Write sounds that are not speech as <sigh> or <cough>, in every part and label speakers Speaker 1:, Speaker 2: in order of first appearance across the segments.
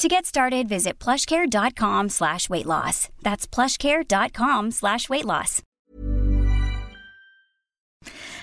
Speaker 1: To get started, visit plushcare.com slash weight loss. That's plushcare.com slash weight loss.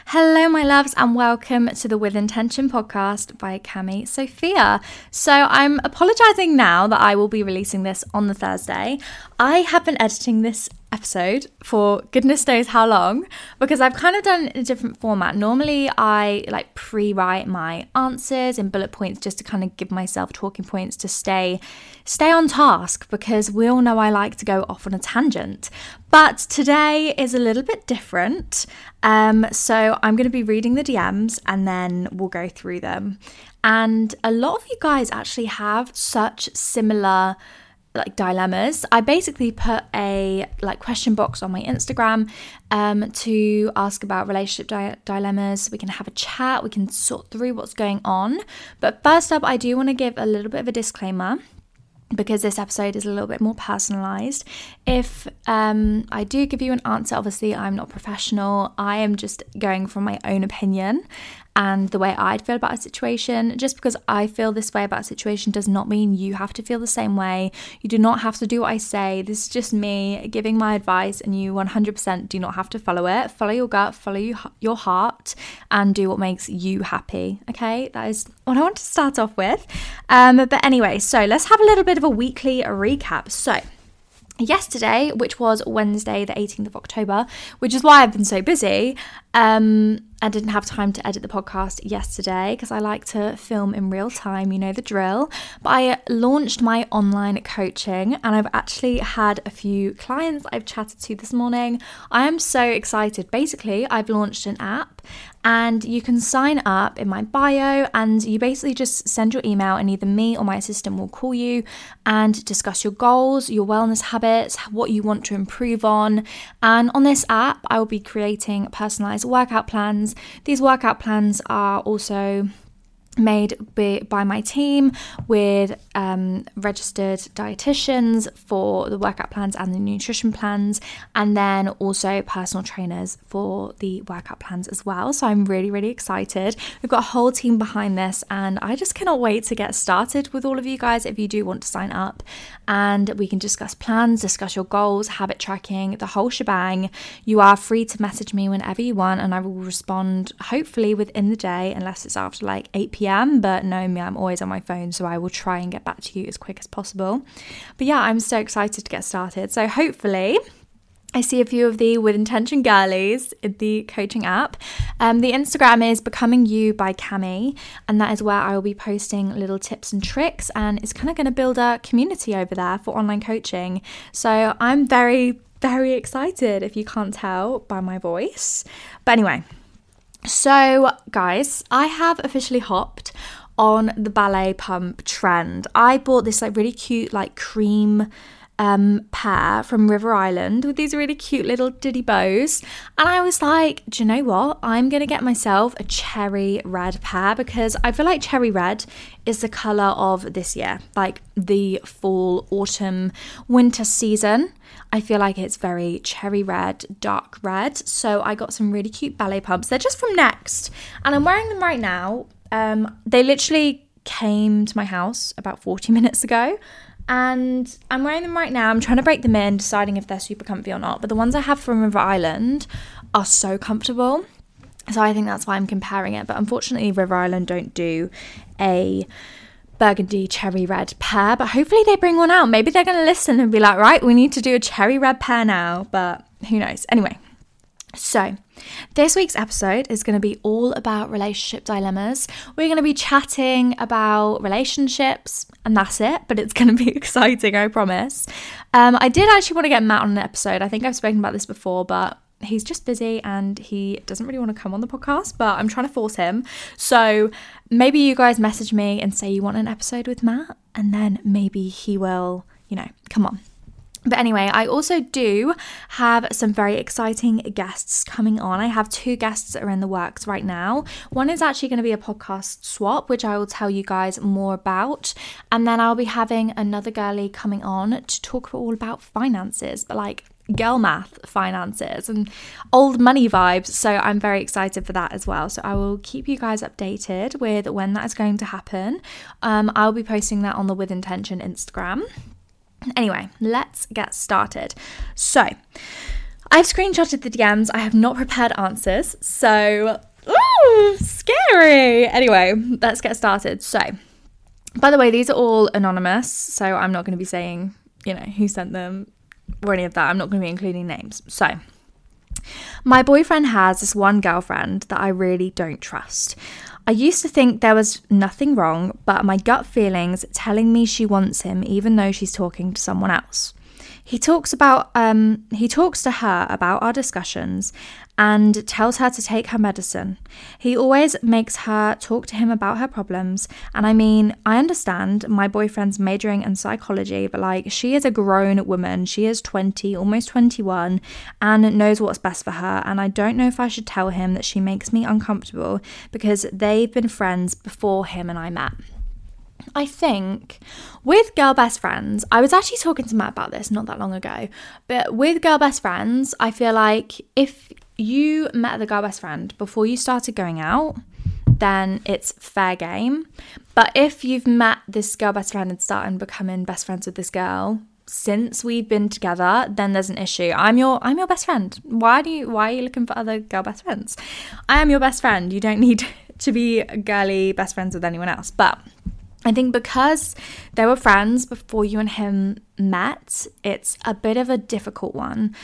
Speaker 2: Hello, my loves, and welcome to the With Intention podcast by Cami Sophia. So, I'm apologizing now that I will be releasing this on the Thursday. I have been editing this episode for goodness knows how long because I've kind of done it in a different format. Normally, I like pre write my answers in bullet points just to kind of give myself talking points to stay stay on task because we all know I like to go off on a tangent. But today is a little bit different. Um, so I'm going to be reading the DMs and then we'll go through them. And a lot of you guys actually have such similar like dilemmas. I basically put a like question box on my instagram um, to ask about relationship di- dilemmas. We can have a chat. We can sort through what's going on. But first up i do want to give a little bit of a disclaimer because this episode is a little bit more personalized. If um, I do give you an answer, obviously I'm not professional. I am just going from my own opinion and the way I'd feel about a situation. Just because I feel this way about a situation does not mean you have to feel the same way. You do not have to do what I say. This is just me giving my advice, and you 100% do not have to follow it. Follow your gut, follow your heart, and do what makes you happy. Okay, that is what I want to start off with. Um, but anyway, so let's have a little bit of a weekly recap. So, yesterday, which was Wednesday, the 18th of October, which is why I've been so busy. Um, I didn't have time to edit the podcast yesterday because I like to film in real time, you know the drill. But I launched my online coaching and I've actually had a few clients I've chatted to this morning. I am so excited. Basically, I've launched an app and you can sign up in my bio and you basically just send your email and either me or my assistant will call you and discuss your goals, your wellness habits, what you want to improve on. And on this app, I will be creating personalized workout plans. These workout plans are also made by my team with um, registered dietitians for the workout plans and the nutrition plans, and then also personal trainers for the workout plans as well. So I'm really, really excited. We've got a whole team behind this, and I just cannot wait to get started with all of you guys if you do want to sign up. And we can discuss plans, discuss your goals, habit tracking, the whole shebang. You are free to message me whenever you want, and I will respond hopefully within the day, unless it's after like 8 p.m p.m. But know me, I'm always on my phone, so I will try and get back to you as quick as possible. But yeah, I'm so excited to get started. So hopefully, I see a few of the with intention girlies in the coaching app. Um, the Instagram is becoming you by Cami, and that is where I will be posting little tips and tricks, and it's kind of going to build a community over there for online coaching. So I'm very, very excited if you can't tell by my voice. But anyway, so, guys, I have officially hopped on the ballet pump trend. I bought this like really cute, like cream um, pair from River Island with these really cute little diddy bows. And I was like, do you know what? I'm going to get myself a cherry red pair because I feel like cherry red is the colour of this year, like the fall, autumn, winter season. I feel like it's very cherry red, dark red. So I got some really cute ballet pumps. They're just from Next, and I'm wearing them right now. Um, they literally came to my house about 40 <laughs> minutes ago and I'm wearing them right now. I'm trying to break them in, deciding if they're super comfy or not. But the ones I have from River Island are so comfortable. So I think that's why I'm comparing it. But unfortunately, River Island don't do a burgundy cherry red pair, But hopefully, they bring one out. Maybe they're going to listen and be like, right, we need to do a cherry red pair now. But who knows? Anyway, so, this week's episode is going to be all about relationship dilemmas. We're going to be chatting about relationships, and that's it, but it's going to be <laughs> exciting, I promise. Um, I did actually want to get Matt on an episode. I think I've spoken about this before, but he's just busy and he doesn't really want to come on the podcast, but I'm trying to force him. So, maybe you guys message me and say you want an episode with Matt, and then maybe he will, you know, come on. But anyway, I also do have some very exciting guests coming on. I have two guests that are in the works right now. One is actually going to be a podcast swap, which I will tell you guys more about. And then I'll be having another girlie coming on to talk all about finances, but like girl math finances and old money vibes. So I'm very excited for that as well. So I will keep you guys updated with when that is going to happen. Um, I'll be posting that on the With Intention Instagram. Anyway, let's get started. So, I've screenshotted the DMs. I have not prepared answers. So, ooh, scary. Anyway, let's get started. So, by the way, these are all anonymous. So, I'm not going to be saying, you know, who sent them or any of that. I'm not going to be including names. So, my boyfriend has this one girlfriend that I really don't trust. I used to think there was nothing wrong, but my gut feelings telling me she wants him even though she's talking to someone else. He talks about um he talks to her about our discussions and tells her to take her medicine. He always makes her talk to him about her problems. And I mean, I understand my boyfriend's majoring in psychology, but like, she is a grown woman. She is 20, almost 21, and knows what's best for her. And I don't know if I should tell him that she makes me uncomfortable because they've been friends before him and I met. I think with girl best friends, I was actually talking to Matt about this not that long ago, but with girl best friends, I feel like if you met the girl best friend before you started going out, then it's fair game. But if you've met this girl best friend and started becoming best friends with this girl since we've been together, then there's an issue. I'm your I'm your best friend. Why do you why are you looking for other girl best friends? I am your best friend. You don't need <laughs> to be girly best friends with anyone else. But I think because they were friends before you and him met, it's a bit of a difficult one.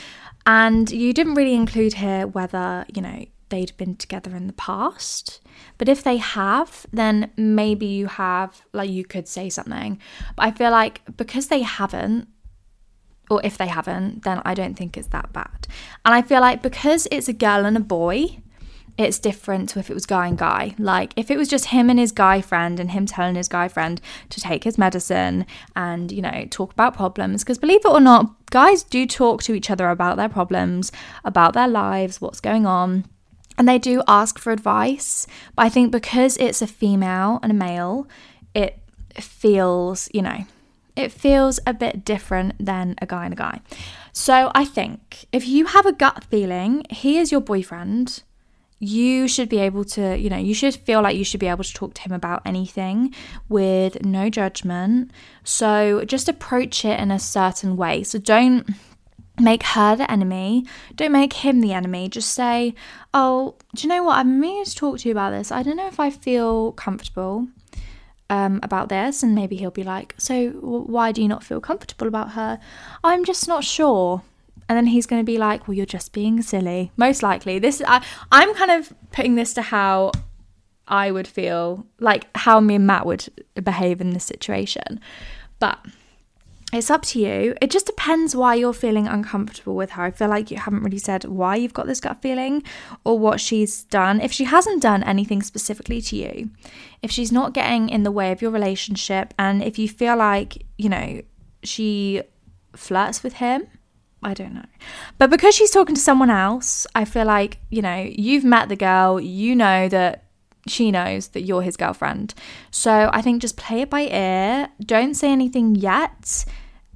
Speaker 2: And you didn't really include here whether, you know, they'd been together in the past. But if they have, then maybe you have, like, you could say something. But I feel like because they haven't, or if they haven't, then I don't think it's that bad. And I feel like because it's a girl and a boy, it's different to if it was guy and guy. Like if it was just him and his guy friend and him telling his guy friend to take his medicine and, you know, talk about problems. Because believe it or not, guys do talk to each other about their problems, about their lives, what's going on. And they do ask for advice. But I think because it's a female and a male, it feels, you know, it feels a bit different than a guy and a guy. So I think if you have a gut feeling, he is your boyfriend you should be able to, you know, you should feel like you should be able to talk to him about anything with no judgment. So just approach it in a certain way. So don't make her the enemy. Don't make him the enemy. Just say, oh, do you know what? I'm meaning to talk to you about this. I don't know if I feel comfortable. Um, about this, and maybe he'll be like, So, why do you not feel comfortable about her? I'm just not sure and then he's going to be like well you're just being silly most likely this I, i'm kind of putting this to how i would feel like how me and matt would behave in this situation but it's up to you. It just depends why you're feeling uncomfortable with her. I feel like you haven't really said why you've got this gut feeling or what she's done. If she hasn't done anything specifically to you, if she's not getting in the way of your relationship, and if you feel like, you know, she flirts with him. I don't know. But because she's talking to someone else, I feel like, you know, you've met the girl, you know that she knows that you're his girlfriend. So I think just play it by ear. Don't say anything yet.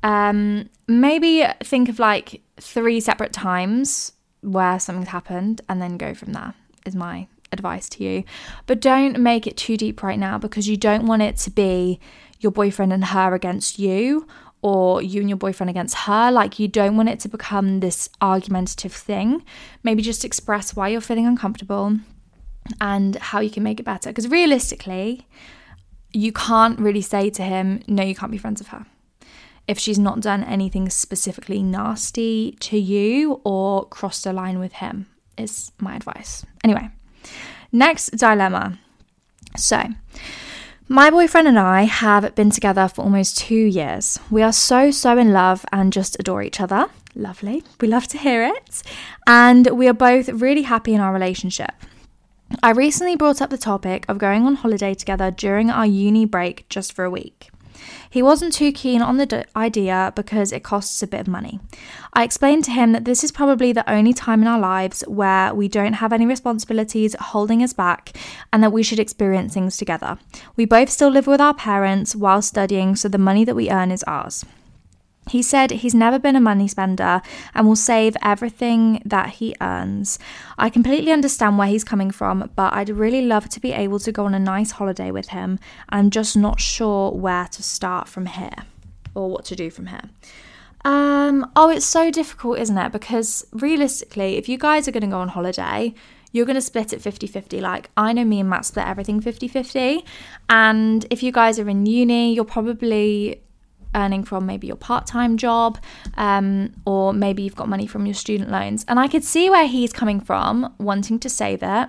Speaker 2: Um, maybe think of like three separate times where something's happened and then go from there, is my advice to you. But don't make it too deep right now because you don't want it to be your boyfriend and her against you or you and your boyfriend against her. Like, you don't want it to become this argumentative thing. Maybe just express why you're feeling uncomfortable and how you can make it better. Because realistically, you can't really say to him, no, you can't be friends with her. If she's not done anything specifically nasty to you or crossed a line with him, is my advice. Anyway, next dilemma. So, my boyfriend and I have been together for almost two years. We are so, so in love and just adore each other. Lovely. We love to hear it. And we are both really happy in our relationship. I recently brought up the topic of going on holiday together during our uni break just for a week. He wasn't too keen on the d- idea because it costs a bit of money. I explained to him that this is probably the only time in our lives where we don't have any responsibilities holding us back and that we should experience things together. We both still live with our parents while studying, so the money that we earn is ours. He said he's never been a money spender and will save everything that he earns. I completely understand where he's coming from, but I'd really love to be able to go on a nice holiday with him. I'm just not sure where to start from here or what to do from here. Um, oh, it's so difficult, isn't it? Because realistically, if you guys are going to go on holiday, you're going to split it 50 50. Like, I know me and Matt split everything 50 50. And if you guys are in uni, you're probably earning from maybe your part time job, um, or maybe you've got money from your student loans. And I could see where he's coming from, wanting to save it.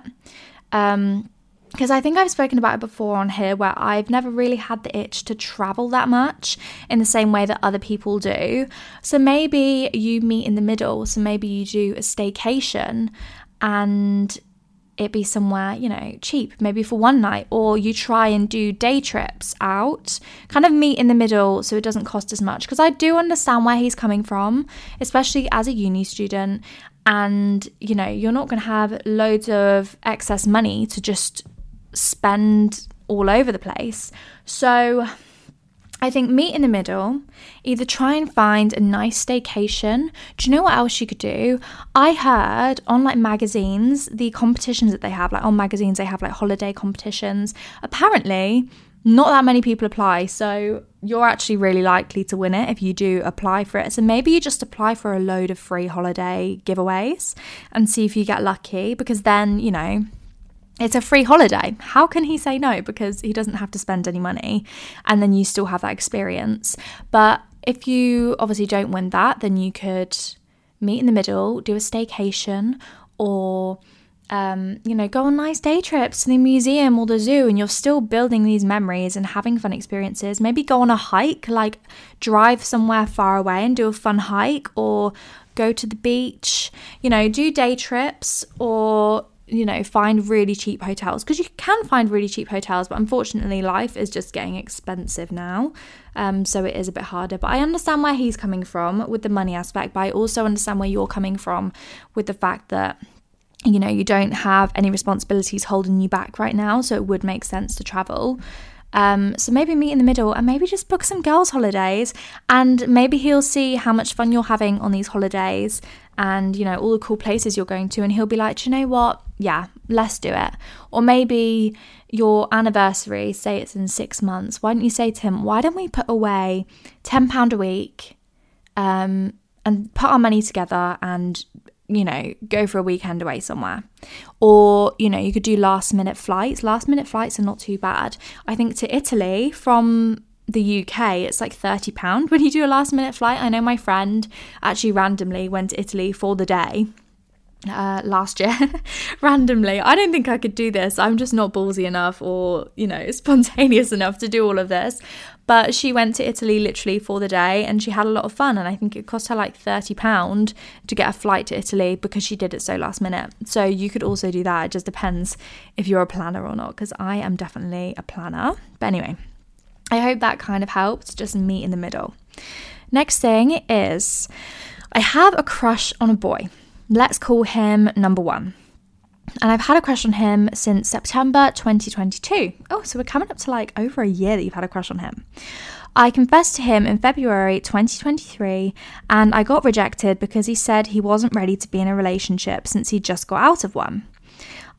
Speaker 2: Um, because I think I've spoken about it before on here where I've never really had the itch to travel that much in the same way that other people do. So maybe you meet in the middle. So maybe you do a staycation and it be somewhere, you know, cheap, maybe for one night, or you try and do day trips out, kind of meet in the middle so it doesn't cost as much. Because I do understand where he's coming from, especially as a uni student. And, you know, you're not going to have loads of excess money to just spend all over the place. So, I think meet in the middle, either try and find a nice staycation. Do you know what else you could do? I heard on like magazines, the competitions that they have, like on magazines, they have like holiday competitions. Apparently, not that many people apply, so you're actually really likely to win it if you do apply for it. So maybe you just apply for a load of free holiday giveaways and see if you get lucky because then, you know, it's a free holiday. How can he say no? Because he doesn't have to spend any money and then you still have that experience. But if you obviously don't win that, then you could meet in the middle, do a staycation, or um, you know, go on nice day trips to the museum or the zoo, and you're still building these memories and having fun experiences. Maybe go on a hike, like drive somewhere far away and do a fun hike, or go to the beach, you know, do day trips, or you know, find really cheap hotels because you can find really cheap hotels, but unfortunately, life is just getting expensive now. Um, so it is a bit harder. But I understand where he's coming from with the money aspect, but I also understand where you're coming from with the fact that you know you don't have any responsibilities holding you back right now, so it would make sense to travel. Um, so maybe meet in the middle and maybe just book some girls' holidays, and maybe he'll see how much fun you're having on these holidays and you know all the cool places you're going to and he'll be like you know what? Yeah let's do it. Or maybe your anniversary say it's in six months why don't you say to him why don't we put away 10 pound a week um, and put our money together and you know go for a weekend away somewhere or you know you could do last minute flights last minute flights are not too bad i think to italy from the UK, it's like £30 <laughs> when you do a last minute flight. I know my friend actually randomly went to Italy for the day uh, last year <laughs> randomly. I don't think I could do this. I'm just not ballsy enough or, you know, <laughs> spontaneous enough to do all of this. But she went to Italy literally for the day and she had a lot of fun. And I think it cost her like £30 to get a flight to Italy because she did it so last minute. So you could also do that. It just depends if you're a planner or not, because I am definitely a planner. But anyway, I hope that kind of helped, just me in the middle. Next thing is I have a crush on a boy. Let's call him number one. And I've had a crush on him since September 2022. Oh, so we're coming up to like over a year that you've had a crush on him. I confessed to him in February 2023 and I got rejected because he said he wasn't ready to be in a relationship since he just got out of one.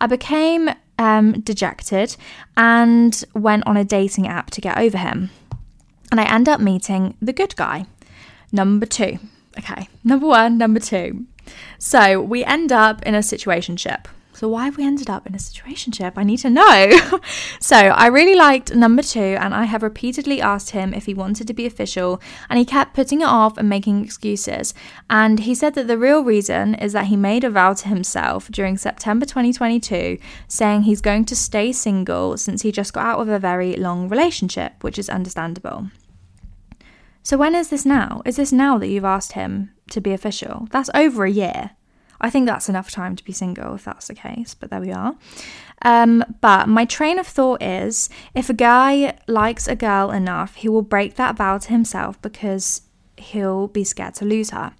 Speaker 2: I became um, dejected and went on a dating app to get over him. And I end up meeting the good guy, number two. Okay, number one, number two. So we end up in a situationship. So why have we ended up in a situationship? I need to know. <laughs> so I really liked number two, and I have repeatedly asked him if he wanted to be official, and he kept putting it off and making excuses. And he said that the real reason is that he made a vow to himself during September 2022, saying he's going to stay single since he just got out of a very long relationship, which is understandable. So when is this now? Is this now that you've asked him to be official? That's over a year. I think that's enough time to be single if that's the case, but there we are. Um, but my train of thought is if a guy likes a girl enough, he will break that vow to himself because he'll be scared to lose her.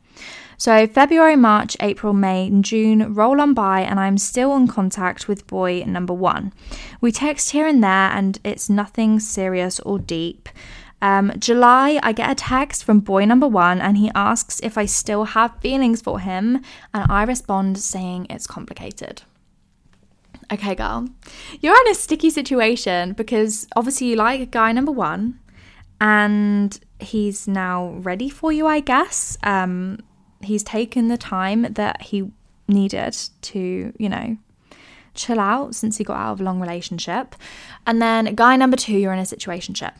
Speaker 2: So, February, March, April, May, and June roll on by, and I'm still in contact with boy number one. We text here and there, and it's nothing serious or deep. Um, July, I get a text from boy number one and he asks if I still have feelings for him, and I respond saying it's complicated. Okay, girl, you're in a sticky situation because obviously you like guy number one and he's now ready for you, I guess. Um, he's taken the time that he needed to, you know, chill out since he got out of a long relationship. And then guy number two, you're in a situationship.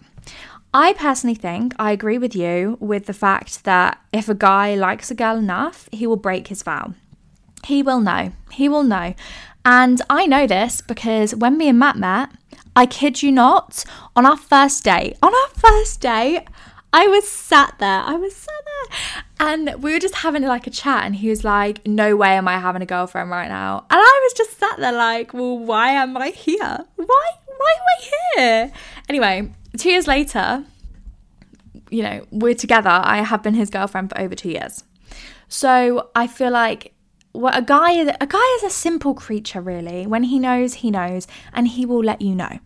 Speaker 2: I personally think I agree with you with the fact that if a guy likes a girl enough, he will break his vow. He will know. He will know. And I know this because when me and Matt met, I kid you not, on our first date, on our first date, I was sat there. I was sat there. And we were just having like a chat, and he was like, No way am I having a girlfriend right now. And I was just sat there like, Well, why am I here? Why why am I here? Anyway, two years later, you know, we're together. I have been his girlfriend for over two years. So I feel like what a guy a guy is a simple creature really. When he knows, he knows, and he will let you know.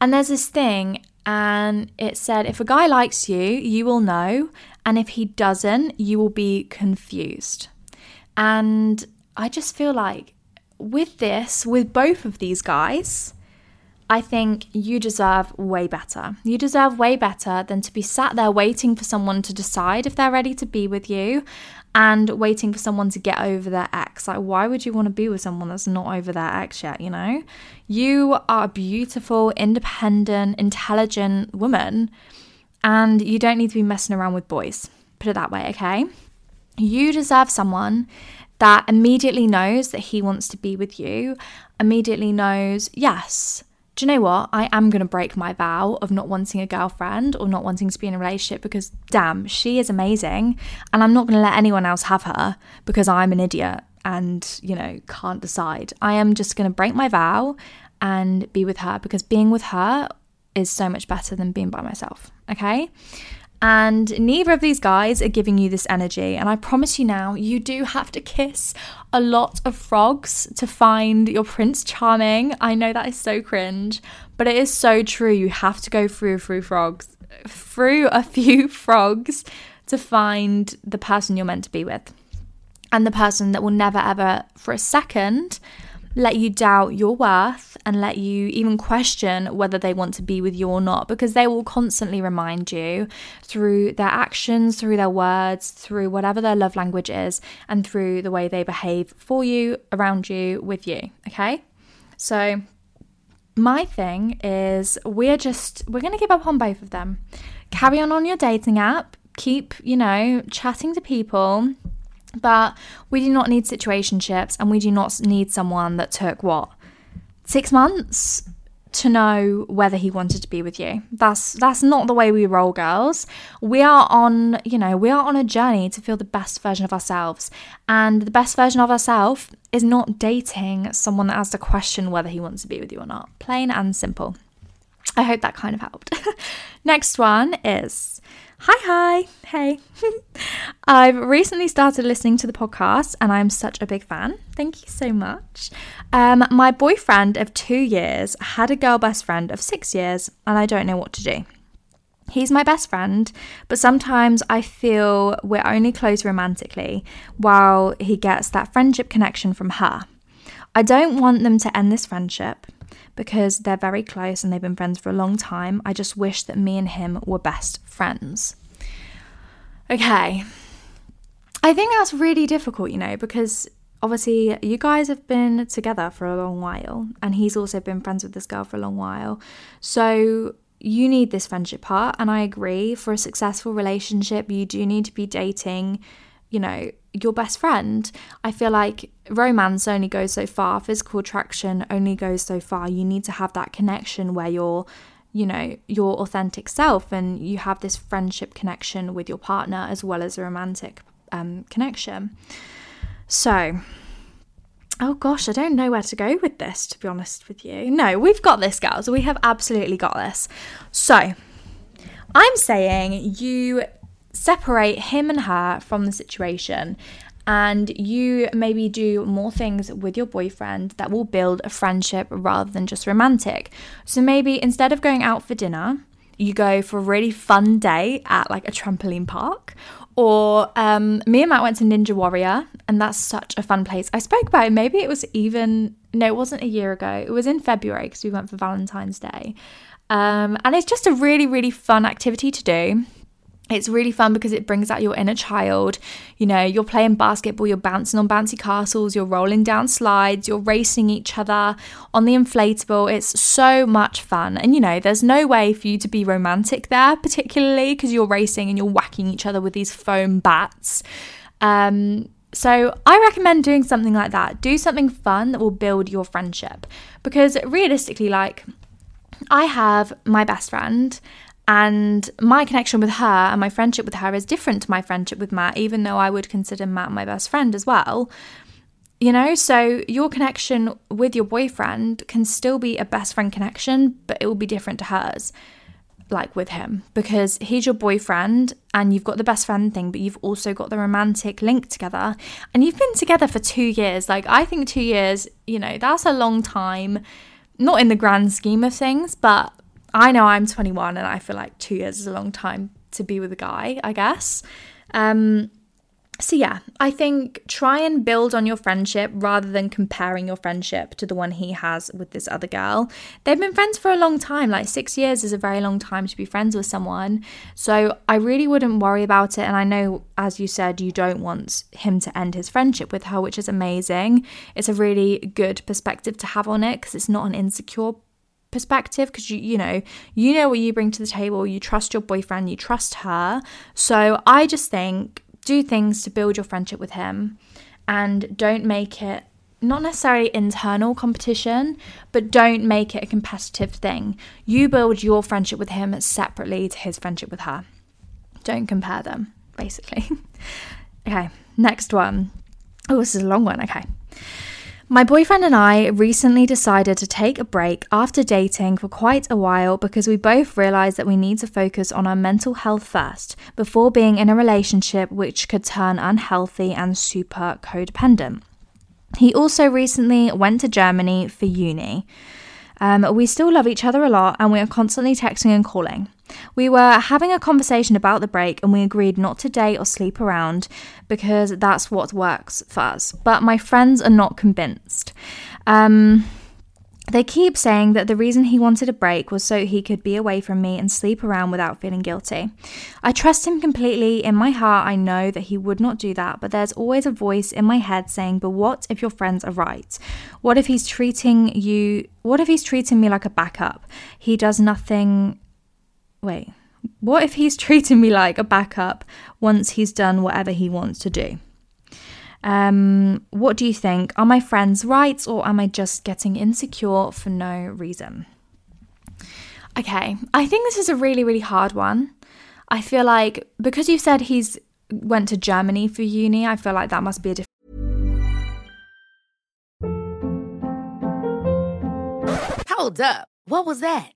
Speaker 2: And there's this thing, and it said if a guy likes you, you will know, and if he doesn't, you will be confused. And I just feel like with this, with both of these guys, I think you deserve way better. You deserve way better than to be sat there waiting for someone to decide if they're ready to be with you and waiting for someone to get over their ex. Like, why would you want to be with someone that's not over their ex yet, you know? You are a beautiful, independent, intelligent woman, and you don't need to be messing around with boys. Put it that way, okay? You deserve someone that immediately knows that he wants to be with you, immediately knows, yes, do you know what? I am going to break my vow of not wanting a girlfriend or not wanting to be in a relationship because, damn, she is amazing. And I'm not going to let anyone else have her because I'm an idiot and, you know, can't decide. I am just going to break my vow and be with her because being with her is so much better than being by myself. Okay. And neither of these guys are giving you this energy. And I promise you now, you do have to kiss a lot of frogs to find your Prince Charming. I know that is so cringe, but it is so true. You have to go through through frogs, through a <laughs> few frogs to find the person you're meant to be with. And the person that will never ever for a second let you doubt your worth and let you even question whether they want to be with you or not because they will constantly remind you through their actions, through their words, through whatever their love language is, and through the way they behave for you, around you, with you. Okay? So, my thing is we're just we're going to give up on both of them. Carry on on your dating app, keep, you know, chatting to people but we do not need situationships and we do not need someone that took what? Six months to know whether he wanted to be with you. That's that's not the way we roll, girls. We are on, you know, we are on a journey to feel the best version of ourselves. And the best version of ourselves is not dating someone that has to question whether he wants to be with you or not. Plain and simple. I hope that kind of helped. <laughs> Next one is Hi, hi, hey. <laughs> I've recently started listening to the podcast and I'm such a big fan. Thank you so much. Um, my boyfriend of two years had a girl best friend of six years and I don't know what to do. He's my best friend, but sometimes I feel we're only close romantically while he gets that friendship connection from her. I don't want them to end this friendship because they're very close and they've been friends for a long time. I just wish that me and him were best friends. Okay. I think that's really difficult, you know, because obviously you guys have been together for a long while and he's also been friends with this girl for a long while. So you need this friendship part. And I agree, for a successful relationship, you do need to be dating, you know, your best friend. I feel like romance only goes so far, physical attraction only goes so far. You need to have that connection where you're, you know, your authentic self and you have this friendship connection with your partner as well as a romantic um, connection. So, Oh gosh, I don't know where to go with this, to be honest with you. No, we've got this, girls. We have absolutely got this. So, I'm saying you separate him and her from the situation and you maybe do more things with your boyfriend that will build a friendship rather than just romantic. So, maybe instead of going out for dinner, you go for a really fun day at like a trampoline park or um, me and Matt went to Ninja Warrior, and that's such a fun place. I spoke about it. Maybe it was even no, it wasn't a year ago. It was in February because we went for Valentine's Day, um, and it's just a really really fun activity to do it's really fun because it brings out your inner child. You know, you're playing basketball, you're bouncing on bouncy castles, you're rolling down slides, you're racing each other on the inflatable. It's so much fun. And, you know, there's no way for you to be romantic there, particularly because you're racing and you're whacking each other with these foam bats. Um, so I recommend doing something like that. Do something fun that will build your friendship. Because realistically, like, I have my best friend and my connection with her and my friendship with her is different to my friendship with Matt, even though I would consider Matt my best friend as well. You know, so your connection with your boyfriend can still be a best friend connection, but it will be different to hers, like with him, because he's your boyfriend and you've got the best friend thing, but you've also got the romantic link together. And you've been together for two years. Like, I think two years, you know, that's a long time, not in the grand scheme of things, but I know I'm 21 and I feel like two years is a long time to be with a guy, I guess. Um, so, yeah, I think try and build on your friendship rather than comparing your friendship to the one he has with this other girl. They've been friends for a long time, like six years is a very long time to be friends with someone. So, I really wouldn't worry about it. And I know, as you said, you don't want him to end his friendship with her, which is amazing. It's a really good perspective to have on it because it's not an insecure perspective because you you know you know what you bring to the table you trust your boyfriend you trust her. So i just think do things to build your friendship with him and don't make it not necessarily internal competition but don't make it a competitive thing. You build your friendship with him separately to his friendship with her. Don't compare them basically. <laughs> Okay next one. Oh this is a long one. Okay my boyfriend and I recently decided to take a break after dating for quite a while because we both realized that we need to focus on our mental health first before being in a relationship which could turn unhealthy and super codependent. He also recently went to Germany for uni. Um, we still love each other a lot and we are constantly texting and calling. We were having a conversation about the break and we agreed not to date or sleep around because that's what works for us. But my friends are not convinced. Um, they keep saying that the reason he wanted a break was so he could be away from me and sleep around without feeling guilty. I trust him completely. In my heart, I know that he would not do that, but there's always a voice in my head saying, But what if your friends are right? What if he's treating you, what if he's treating me like a backup? He does nothing wait, what if he's <laughs> treating me like a backup once he's done whatever he wants to do? Um, what do you think? Are my friends right or am I just getting insecure for no reason? Okay, I think this is a really, really hard one. I feel like because you said he's went to Germany for uni, I feel like that must be a different.
Speaker 3: Hold up. What was that?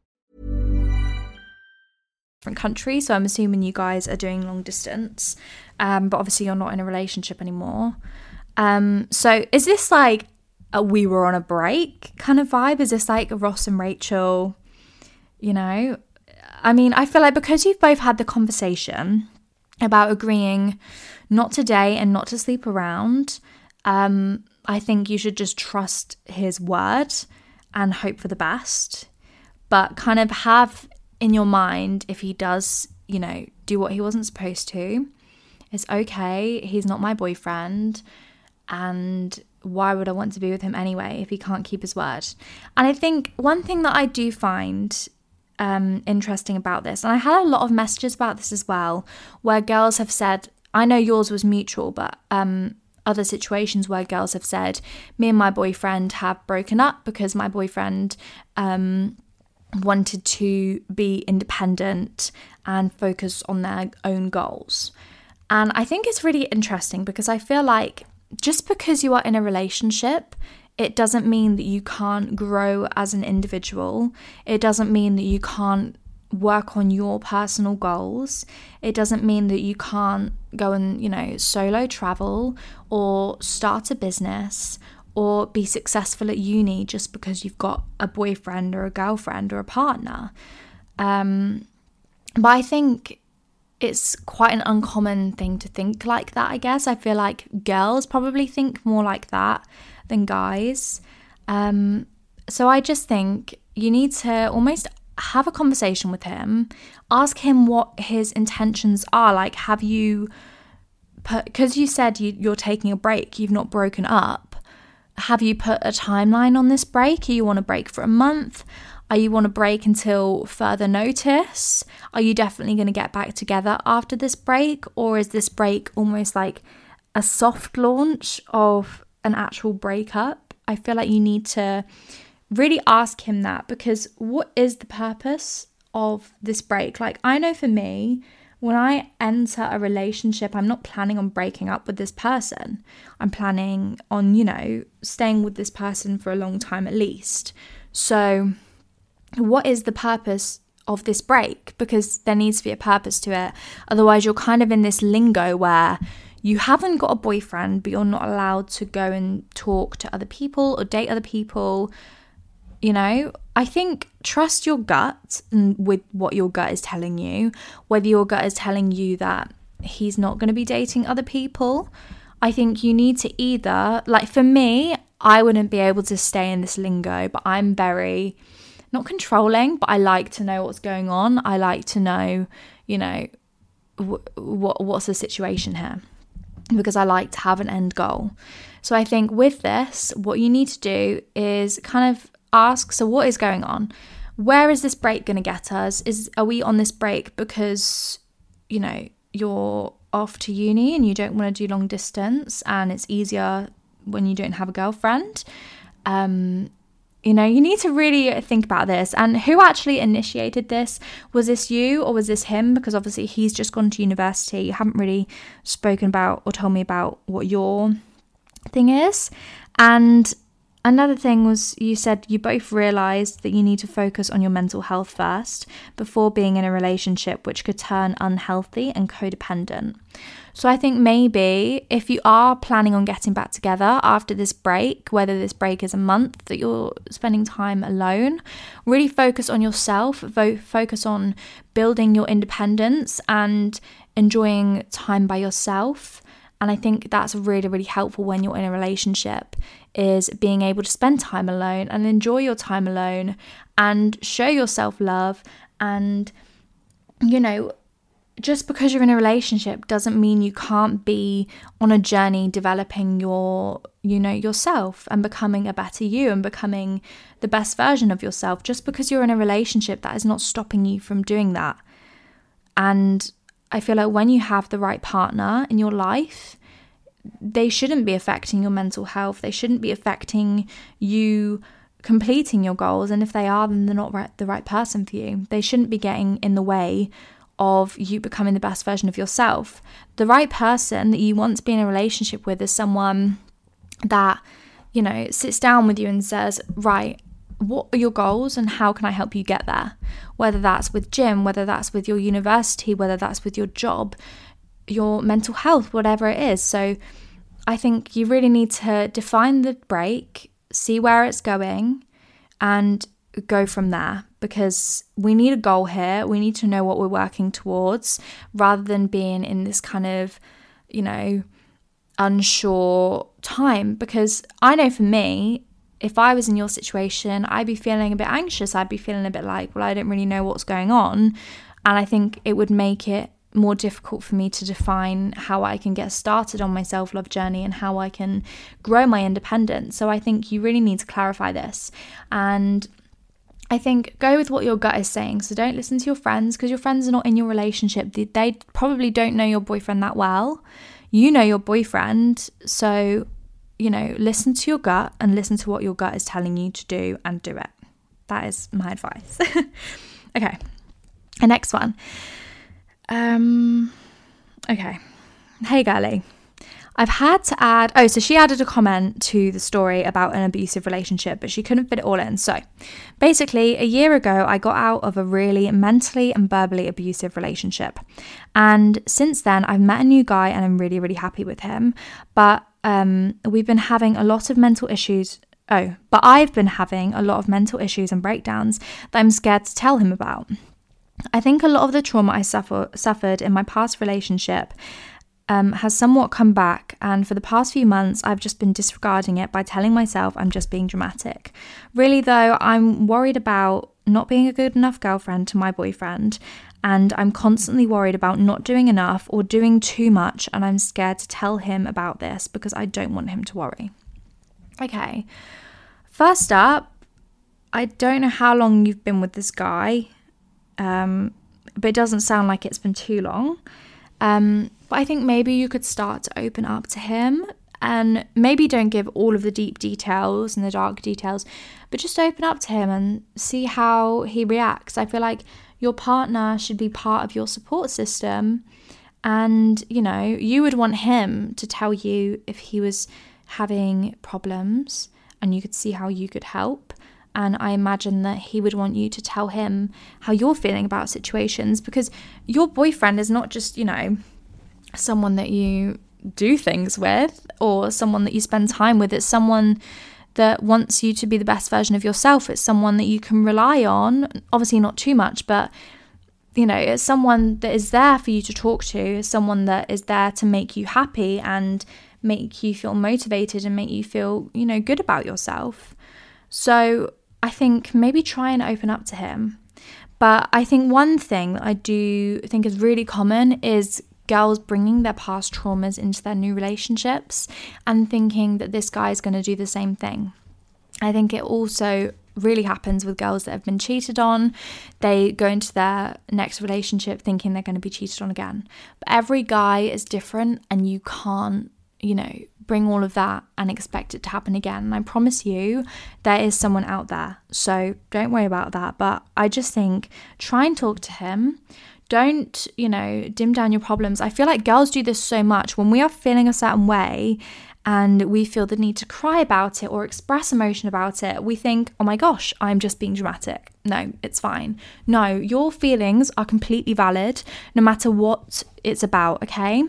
Speaker 2: Different country, so I'm assuming you guys are doing long distance, um, but obviously you're not in a relationship anymore. Um, so is this like a we were on a break kind of vibe? Is this like Ross and Rachel, you know? I mean, I feel like because you've both had the conversation about agreeing not to date and not to sleep around, um, I think you should just trust his word and hope for the best. But kind of have in your mind if he does, you know, do what he wasn't supposed to, it's okay. He's not my boyfriend. And why would I want to be with him anyway if he can't keep his word? And I think one thing that I do find um, interesting about this, and I had a lot of messages about this as well, where girls have said, I know yours was mutual, but um, other situations where girls have said, me and my boyfriend have broken up because my boyfriend um, wanted to be independent and focus on their own goals. And I think it's really interesting because I feel like just because you are in a relationship, it doesn't mean that you can't grow as an individual. It doesn't mean that you can't work on your personal goals. It doesn't mean that you can't go and, you know, solo travel or start a business or be successful at uni just because you've got a boyfriend or a girlfriend or a partner. Um, but I think it's quite an uncommon thing to think like that, I guess. I feel like girls probably think more like that than guys. Um, so I just think you need to almost have a conversation with him, ask him what his intentions are. Like, have you, because you said you, you're taking a break, you've not broken up. Have you put a timeline on this break? Are you on a break for a month? Are you on a break until further notice? Are you definitely going to get back together after this break? Or is this break almost like a soft launch of an actual breakup? I feel like you need to really ask him that because what is the purpose of this break? Like, I know for me, when I enter a relationship, I'm not planning on breaking up with this person. I'm planning on, you know, staying with this person for a long time at least. So, what is the purpose of this break? Because there needs to be a purpose to it. Otherwise, you're kind of in this lingo where you haven't got a boyfriend, but you're not allowed to go and talk to other people or date other people. You know, I think trust your gut and with what your gut is telling you, whether your gut is telling you that he's not going to be dating other people. I think you need to either, like for me, I wouldn't be able to stay in this lingo, but I'm very not controlling, but I like to know what's going on. I like to know, you know, what what's the situation here because I like to have an end goal. So I think with this, what you need to do is kind of ask, so what is going on? Where is this break going to get us? Is are we on this break because you know, you're off to uni and you don't want to do long distance and it's easier when you don't have a girlfriend? Um you know, you need to really think about this. And who actually initiated this? Was this you or was this him? Because obviously he's just gone to university. You haven't really spoken about or told me about what your thing is. And Another thing was you said you both realized that you need to focus on your mental health first before being in a relationship, which could turn unhealthy and codependent. So I think maybe if you are planning on getting back together after this break, whether this break is a month that you're spending time alone, really focus on yourself, focus on building your independence and enjoying time by yourself. And I think that's really, really helpful when you're in a relationship is being able to spend time alone and enjoy your time alone and show yourself love. And you know just because you're in a relationship doesn't mean you can't be on a journey developing your you know yourself and becoming a better you and becoming the best version of yourself. Just because you're in a relationship that is not stopping you from doing that. And i feel like when you have the right partner in your life they shouldn't be affecting your mental health. They shouldn't be affecting you completing your goals. And if they are, then they're not right, the right person for you. They shouldn't be getting in the way of you becoming the best version of yourself. The right person that you want to be in a relationship with is someone that, you know, sits down with you and says, right, what are your goals and how can I help you get there? Whether that's with gym, whether that's with your university, whether that's with your job, your mental health, whatever it is. So I think you really need to define the break, see where it's going, and go from there because we need a goal here. We need to know what we're working towards rather than being in this kind of, you know, unsure time. Because I know for me, if I was in your situation, I'd be feeling a bit anxious. I'd be feeling a bit like, well, I don't really know what's going on. And I think it would make it more difficult for me to define how I can get started on my self love journey and how I can grow my independence. So I think you really need to clarify this. And I think go with what your gut is saying. So don't listen to your friends because your friends are not in your relationship. They probably don't know your boyfriend that well. You know your boyfriend. So, you know, listen to your gut and listen to what your gut is telling you to do and do it. That is my advice. <laughs> okay. The next one. Um, okay. Hey, girly. I've had to add, oh, so she added a comment to the story about an abusive relationship, but she couldn't fit it all in. So basically, a year ago, I got out of a really mentally and verbally abusive relationship. And since then, I've met a new guy and I'm really, really happy with him. But um, we've been having a lot of mental issues. Oh, but I've been having a lot of mental issues and breakdowns that I'm scared to tell him about. I think a lot of the trauma I suffer, suffered in my past relationship um, has somewhat come back, and for the past few months, I've just been disregarding it by telling myself I'm just being dramatic. Really, though, I'm worried about not being a good enough girlfriend to my boyfriend, and I'm constantly worried about not doing enough or doing too much, and I'm scared to tell him about this because I don't want him to worry. Okay, first up, I don't know how long you've been with this guy um, but it doesn't sound like it's been too long. Um, but I think maybe you could start to open up to him and maybe don't give all of the deep details and the dark details, but just open up to him and see how he reacts. I feel like your partner should be part of your support system. And, you know, you would want him to tell you if he was having problems and you could see how you could help. And I imagine that he would want you to tell him how you're feeling about situations because your boyfriend is not just, you know, someone that you do things with or someone that you spend time with. It's someone that wants you to be the best version of yourself. It's someone that you can rely on, obviously, not too much, but you know, it's someone that is there for you to talk to, someone that is there to make you happy and make you feel motivated and make you feel, you know, good about yourself. So I think maybe try and open up to him. But I think one thing that I do think is really common is girls bringing their past traumas into their new relationships and thinking that this guy is going to do the same thing. I think it also really happens with girls that have been cheated on. They go into their next relationship thinking they're going to be cheated on again. But every guy is different and you can't, you know, bring all of that and expect it to happen again. And I promise you, there is someone out there. So don't worry about that. But I just think try and talk to him. Don't, you know, dim down your problems. I feel like girls do this so much when we are feeling a certain way and we feel the need to cry about it or express emotion about it, we think, oh my gosh, I'm just being dramatic. No, it's fine. No, your feelings are completely valid no matter what it's about, okay?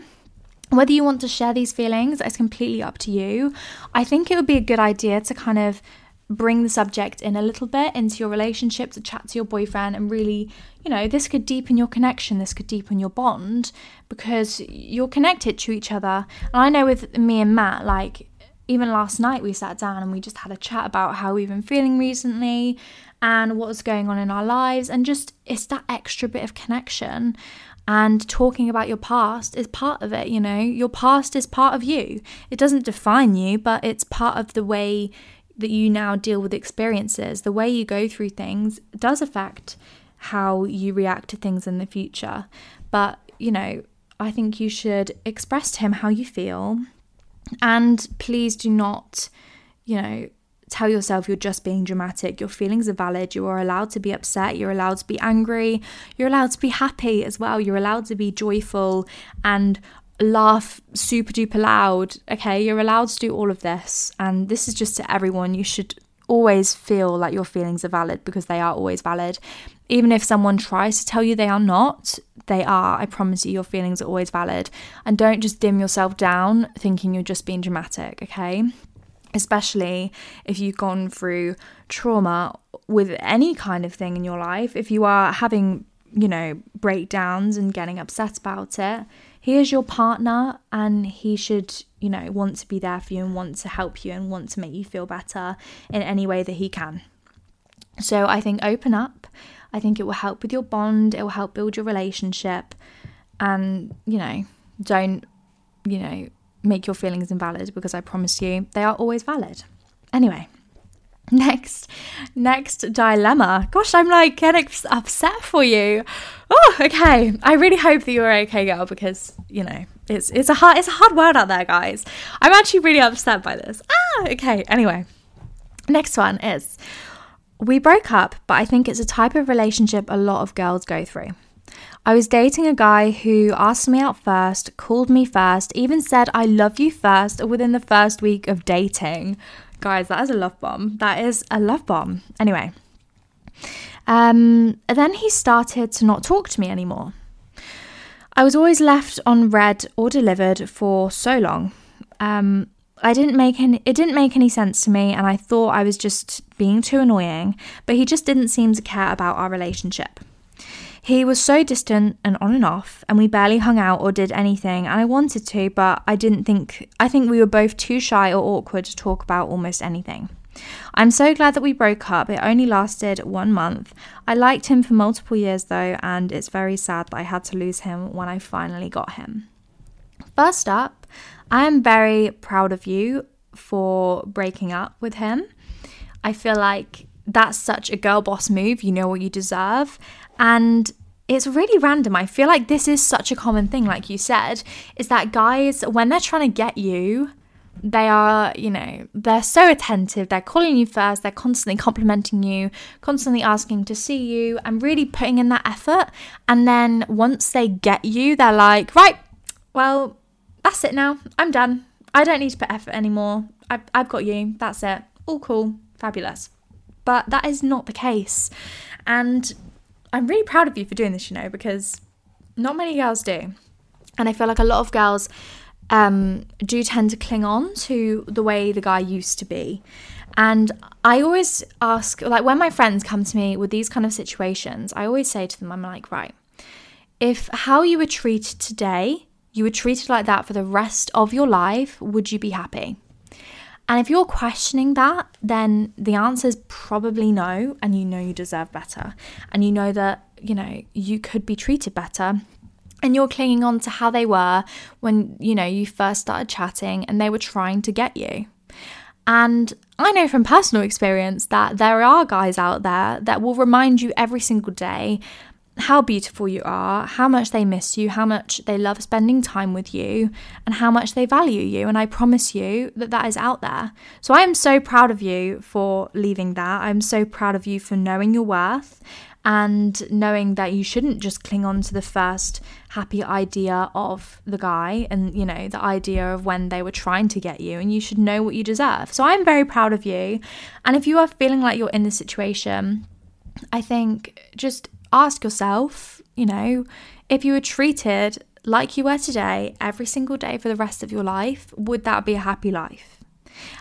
Speaker 2: Whether you want to share these feelings is completely up to you. I think it would be a good idea to kind of bring the subject in a little bit into your relationship to chat to your boyfriend and really, you know, this could deepen your connection, this could deepen your bond because you're connected to each other. And I know with me and Matt, like, even last night we sat down and we just had a chat about how we've been feeling recently and what's going on in our lives and just it's that extra bit of connection and talking about your past is part of it you know your past is part of you it doesn't define you but it's part of the way that you now deal with experiences, the way you go through things does affect how you react to things in the future. But, you know, I think you should express to him how you feel. And please do not, you know, tell yourself you're just being dramatic. Your feelings are valid. You are allowed to be upset. You're allowed to be angry. You're allowed to be happy as well. You're allowed to be joyful and laugh super duper loud. Okay, you're allowed to do all of this. And this is just to everyone. You should always feel like your feelings are valid because they are always valid. Even if someone tries to tell you they are not, they are. I promise you, your feelings are always valid. And don't just dim yourself down thinking you're just being dramatic, okay? Especially if you've gone through trauma with any kind of thing in your life. If you are having, you know, breakdowns and getting upset about it, he is your partner and he should, you know, want to be there for you and want to help you and want to make you feel better in any way that he can. So I think open up. I think it will help with your bond, it will help build your relationship. And, you know, don't, you know, make your feelings invalid because I promise you they are always valid. Anyway, <laughs> Next, next dilemma. Gosh, I'm like getting upset for you. Oh, okay. I really hope that you're okay, girl, because you know it's it's a hard it's a hard world out there, guys. I'm actually really upset by this. Ah, okay. Anyway, next one is we broke up, but I think it's a type of relationship a lot of girls go through. I was dating a guy who asked me out first, called me first, even said I love you first within the first week of dating. Guys, that is a love bomb. That is a love bomb. Anyway, um, then he started to not talk to me anymore. I was always left on read or delivered for so long. Um, I didn't make any it didn't make any sense to me and I thought I was just being too annoying, but he just didn't seem to care about our relationship. He was so distant and on and off, and we barely hung out or did anything, and I wanted to, but I didn't think, I think we were both too shy or awkward to talk about almost anything. I'm so glad that we broke up. It only lasted one month. I liked him for multiple years though, and it's very sad that I had to lose him when I finally got him. First up, I am very proud of you for breaking up with him. I feel like that's such a girl boss move. You know what you deserve. And it's really random. I feel like this is such a common thing, like you said, is that guys, when they're trying to get you, they are, you know, they're so attentive. They're calling you first. They're constantly complimenting you, constantly asking to see you, and really putting in that effort. And then once they get you, they're like, right, well, that's it now. I'm done. I don't need to put effort anymore. I've, I've got you. That's it. All cool. Fabulous. But that is not the case. And I'm really proud of you for doing this, you know, because not many girls do. And I feel like a lot of girls um, do tend to cling on to the way the guy used to be. And I always ask, like, when my friends come to me with these kind of situations, I always say to them, I'm like, right, if how you were treated today, you were treated like that for the rest of your life, would you be happy? And if you're questioning that, then the answer is probably no, and you know you deserve better. And you know that, you know, you could be treated better. And you're clinging on to how they were when, you know, you first started chatting and they were trying to get you. And I know from personal experience that there are guys out there that will remind you every single day how beautiful you are, how much they miss you, how much they love spending time with you, and how much they value you. And I promise you that that is out there. So I am so proud of you for leaving that. I'm so proud of you for knowing your worth and knowing that you shouldn't just cling on to the first happy idea of the guy and you know the idea of when they were trying to get you and you should know what you deserve so i'm very proud of you and if you are feeling like you're in this situation i think just ask yourself, you know, if you were treated like you were today every single day for the rest of your life, would that be a happy life?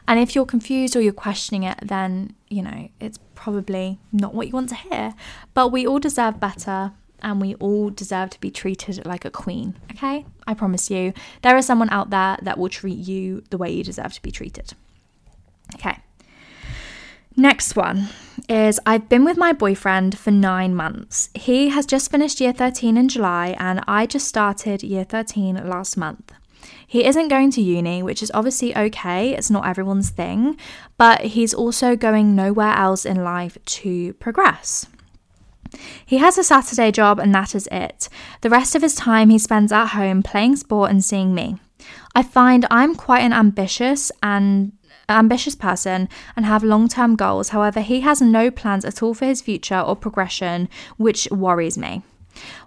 Speaker 2: And if you're confused or you're questioning it, then, you know, it's probably not what you want to hear. But we all deserve better and we all deserve to be treated like a queen, okay? I promise you, there is someone out there that will treat you the way you deserve to be treated. Okay. Next one is I've been with my boyfriend for nine months. He has just finished year 13 in July, and I just started year 13 last month. He isn't going to uni, which is obviously okay, it's not everyone's thing, but he's also going nowhere else in life to progress. He has a Saturday job, and that is it. The rest of his time he spends at home playing sport and seeing me. I find I'm quite an ambitious and ambitious person and have long term goals. However, he has no plans at all for his future or progression, which worries me.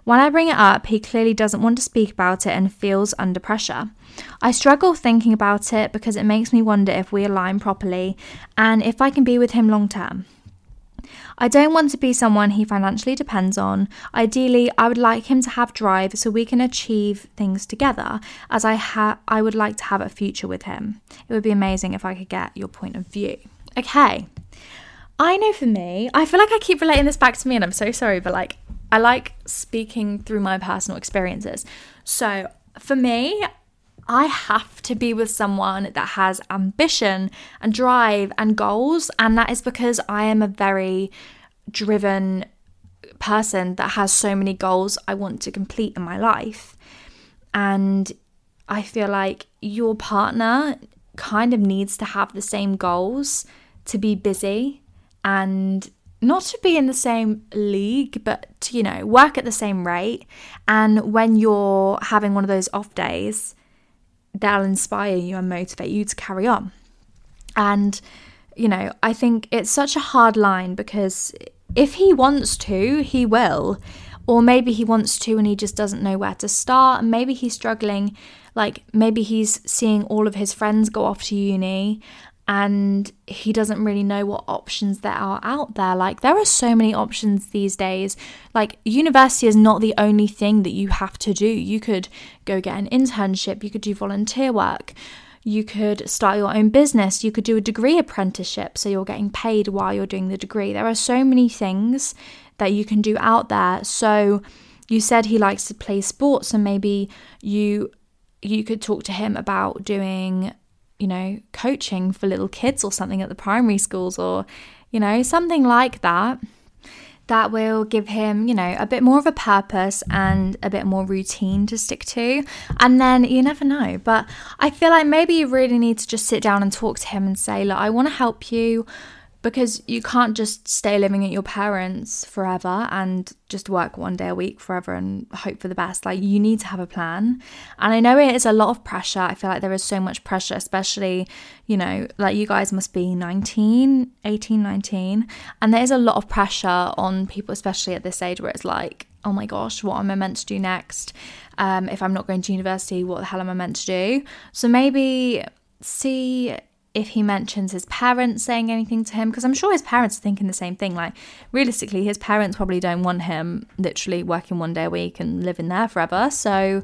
Speaker 2: When I bring it up, he clearly doesn't want to speak about it and feels under pressure. I struggle thinking about it because it makes me wonder if we align properly and if I can be with him long term. I don't want to be someone he financially depends on. Ideally, I would like him to have drive so we can achieve things together, as I ha- I would like to have a future with him. It would be amazing if I could get your point of view. Okay. I know for me, I feel like I keep relating this back to me and I'm so sorry, but like I like speaking through my personal experiences. So, for me, I have to be with someone that has ambition and drive and goals. And that is because I am a very driven person that has so many goals I want to complete in my life. And I feel like your partner kind of needs to have the same goals to be busy and not to be in the same league, but to, you know, work at the same rate. And when you're having one of those off days, they'll inspire you and motivate you to carry on. And, you know, I think it's such a hard line because if he wants to, he will. Or maybe he wants to and he just doesn't know where to start. And maybe he's struggling, like maybe he's seeing all of his friends go off to uni and he doesn't really know what options there are out there. Like, there are so many options these days. Like, university is not the only thing that you have to do. You could go get an internship, you could do volunteer work, you could start your own business, you could do a degree apprenticeship, so you're getting paid while you're doing the degree. There are so many things that you can do out there. So, you said he likes to play sports, and maybe you you could talk to him about doing you know, coaching for little kids or something at the primary schools or, you know, something like that that will give him, you know, a bit more of a purpose and a bit more routine to stick to. And then you never know. But I feel like maybe you really need to just sit down and talk to him and say, look, I want to help you because you can't just stay living at your parents forever and just work one day a week forever and hope for the best. Like, you need to have a plan. And I know it is a lot of pressure. I feel like there is so much pressure, especially, you know, like you guys must be 19, 18, 19. And there is a lot of pressure on people, especially at this age, where it's like, oh my gosh, what am I meant to do next? Um, if I'm not going to university, what the hell am I meant to do? So maybe see if he mentions his parents saying anything to him, because I'm sure his parents are thinking the same thing. Like, realistically, his parents probably don't want him literally working one day a week and living there forever. So,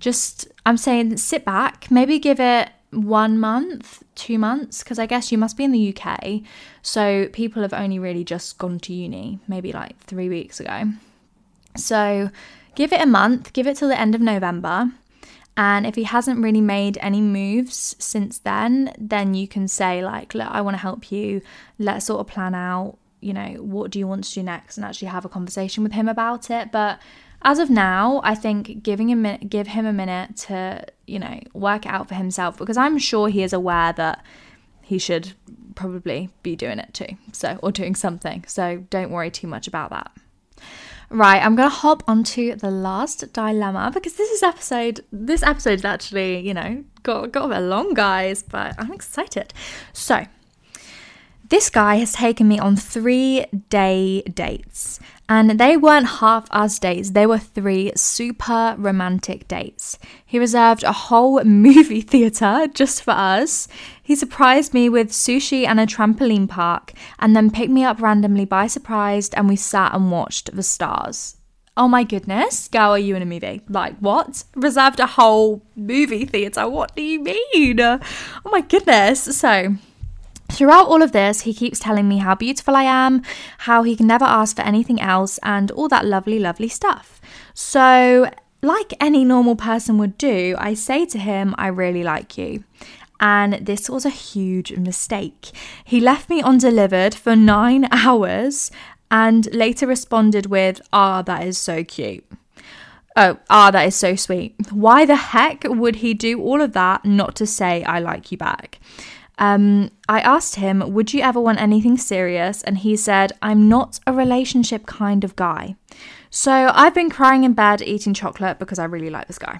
Speaker 2: just, I'm saying sit back, maybe give it one month, two months, because I guess you must be in the UK. So, people have only really just gone to uni, maybe like three weeks ago. So, give it a month, give it till the end of November and if he hasn't really made any moves since then, then you can say, like, look, I want to help you. Let's sort of plan out, you know, what do you want to do next and actually have a conversation with him about it. But as of now, I think giving him give him a minute to, you know, work out for himself because I'm sure he is aware that he should probably be doing it too. So or doing something. So don't worry too much about that. Right, I'm gonna hop onto the last dilemma because this is episode. This episode is actually, you know, got got a bit long, guys, but I'm excited. So, this guy has taken me on three day dates, and they weren't half as dates, they were three super romantic dates. He reserved a whole <laughs> movie theatre just for us. He surprised me with sushi and a trampoline park, and then picked me up randomly by surprise, and we sat and watched the stars. Oh my goodness, girl, are you in a movie? Like, what? Reserved a whole movie theatre? What do you mean? Oh my goodness. So, Throughout all of this, he keeps telling me how beautiful I am, how he can never ask for anything else, and all that lovely, lovely stuff. So, like any normal person would do, I say to him, I really like you. And this was a huge mistake. He left me undelivered for nine <laughs> hours and later responded with, Ah, that is so cute. Oh, ah, that is so sweet. Why the heck would he do all of that not to say, I like you back? Um, I asked him, Would you ever want anything serious? And he said, I'm not a relationship kind of guy. So I've been crying in bed eating chocolate because I really like this guy.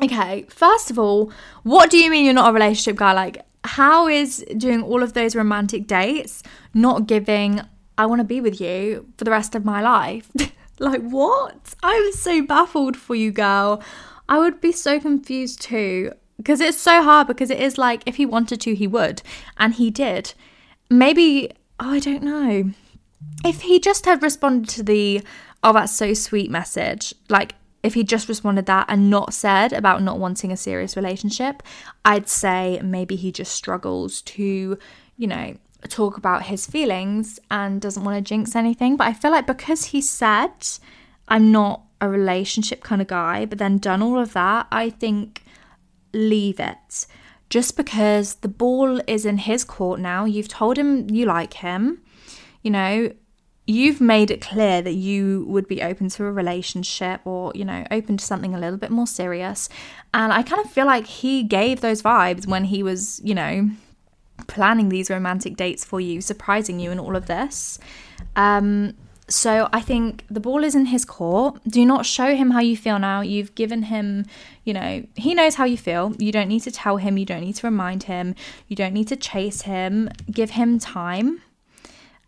Speaker 2: Okay, first of all, what do you mean you're not a relationship guy? Like, how is doing all of those romantic dates not giving, I want to be with you for the rest of my life? <laughs> like, what? I'm so baffled for you, girl. I would be so confused too because it's so hard because it is like if he wanted to he would. And he did. Maybe oh i don't know. If he just had responded to the oh that's so sweet message like if he just responded that and not said about not wanting a serious relationship i'd say maybe he just struggles to you know talk about his feelings and doesn't want to jinx anything. But i feel like because he said i'm not a relationship kind of guy but then done all of that i think leave it. Just because the ball is in his court now, you've told him you like him, you know, you've made it clear that you would be open to a relationship or, you know, open to something a little bit more serious. And I kind of feel like he gave those vibes when he was, you know, planning these romantic dates for you, surprising you and all of this. Um, so I think the ball is in his court. Do not show him how you feel now. You've given him, you know, he knows how you feel. You don't need to tell him, you don't need to remind him, you don't need to chase him. Give him time.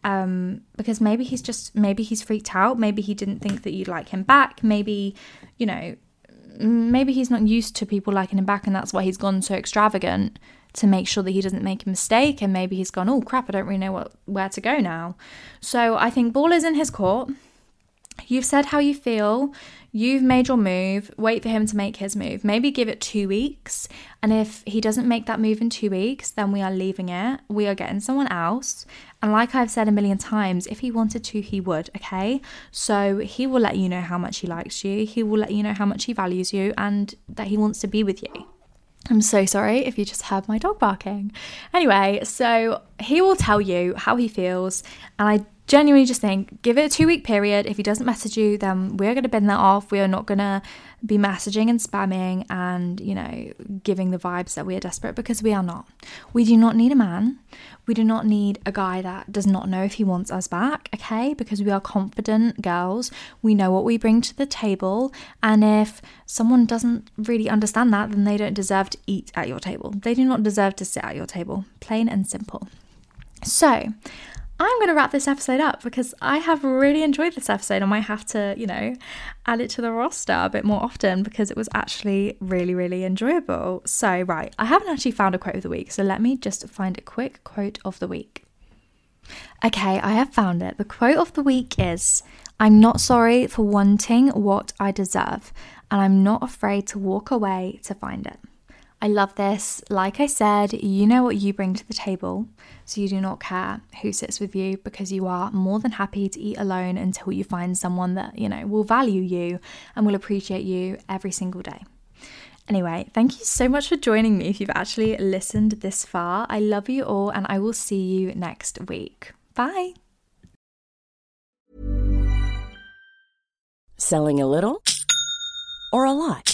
Speaker 2: Um, because maybe he's just maybe he's freaked out, maybe he didn't think that you'd like him back, maybe, you know, maybe he's not used to people liking him back and that's why he's gone so extravagant to make sure that he doesn't make a mistake and maybe he's gone oh crap i don't really know what where to go now. So i think ball is in his court. You've said how you feel. You've made your move. Wait for him to make his move. Maybe give it two weeks. And if he doesn't make that move in two weeks then we are leaving it. We are getting someone else. And like i've said a million times if he wanted to he would okay? So he will let you know how much he likes you. He will let you know how much he values you and that he wants to be with you I'm so sorry if you just heard my dog barking. Anyway, so he will tell you how he feels, and I genuinely just think give it a two week period. If he doesn't message you, then we're going to bin that off. We are not going to be messaging and spamming and, you know, giving the vibes that we are desperate because we are not. We do not need a man. We do not need a guy that does not know if he wants us back, okay? Because we are confident girls. We know what we bring to the table. And if someone doesn't really understand that, then they don't deserve to eat at your table. They do not deserve to sit at your table. Plain and simple. So, I'm going to wrap this episode up because I have really enjoyed this episode. I might have to, you know, add it to the roster a bit more often because it was actually really, really enjoyable. So, right, I haven't actually found a quote of the week, so let me just find a quick quote of the week. Okay, I have found it. The quote of the week is I'm not sorry for wanting what I deserve, and I'm not afraid to walk away to find it. I love this. Like I said, you know what you bring to the table, so you do not care who sits with you because you are more than happy to eat alone until you find someone that, you know, will value you and will appreciate you every single day. Anyway, thank you so much for joining me if you've actually listened this far. I love you all, and I will see you next week. Bye.
Speaker 4: Selling a little or a lot?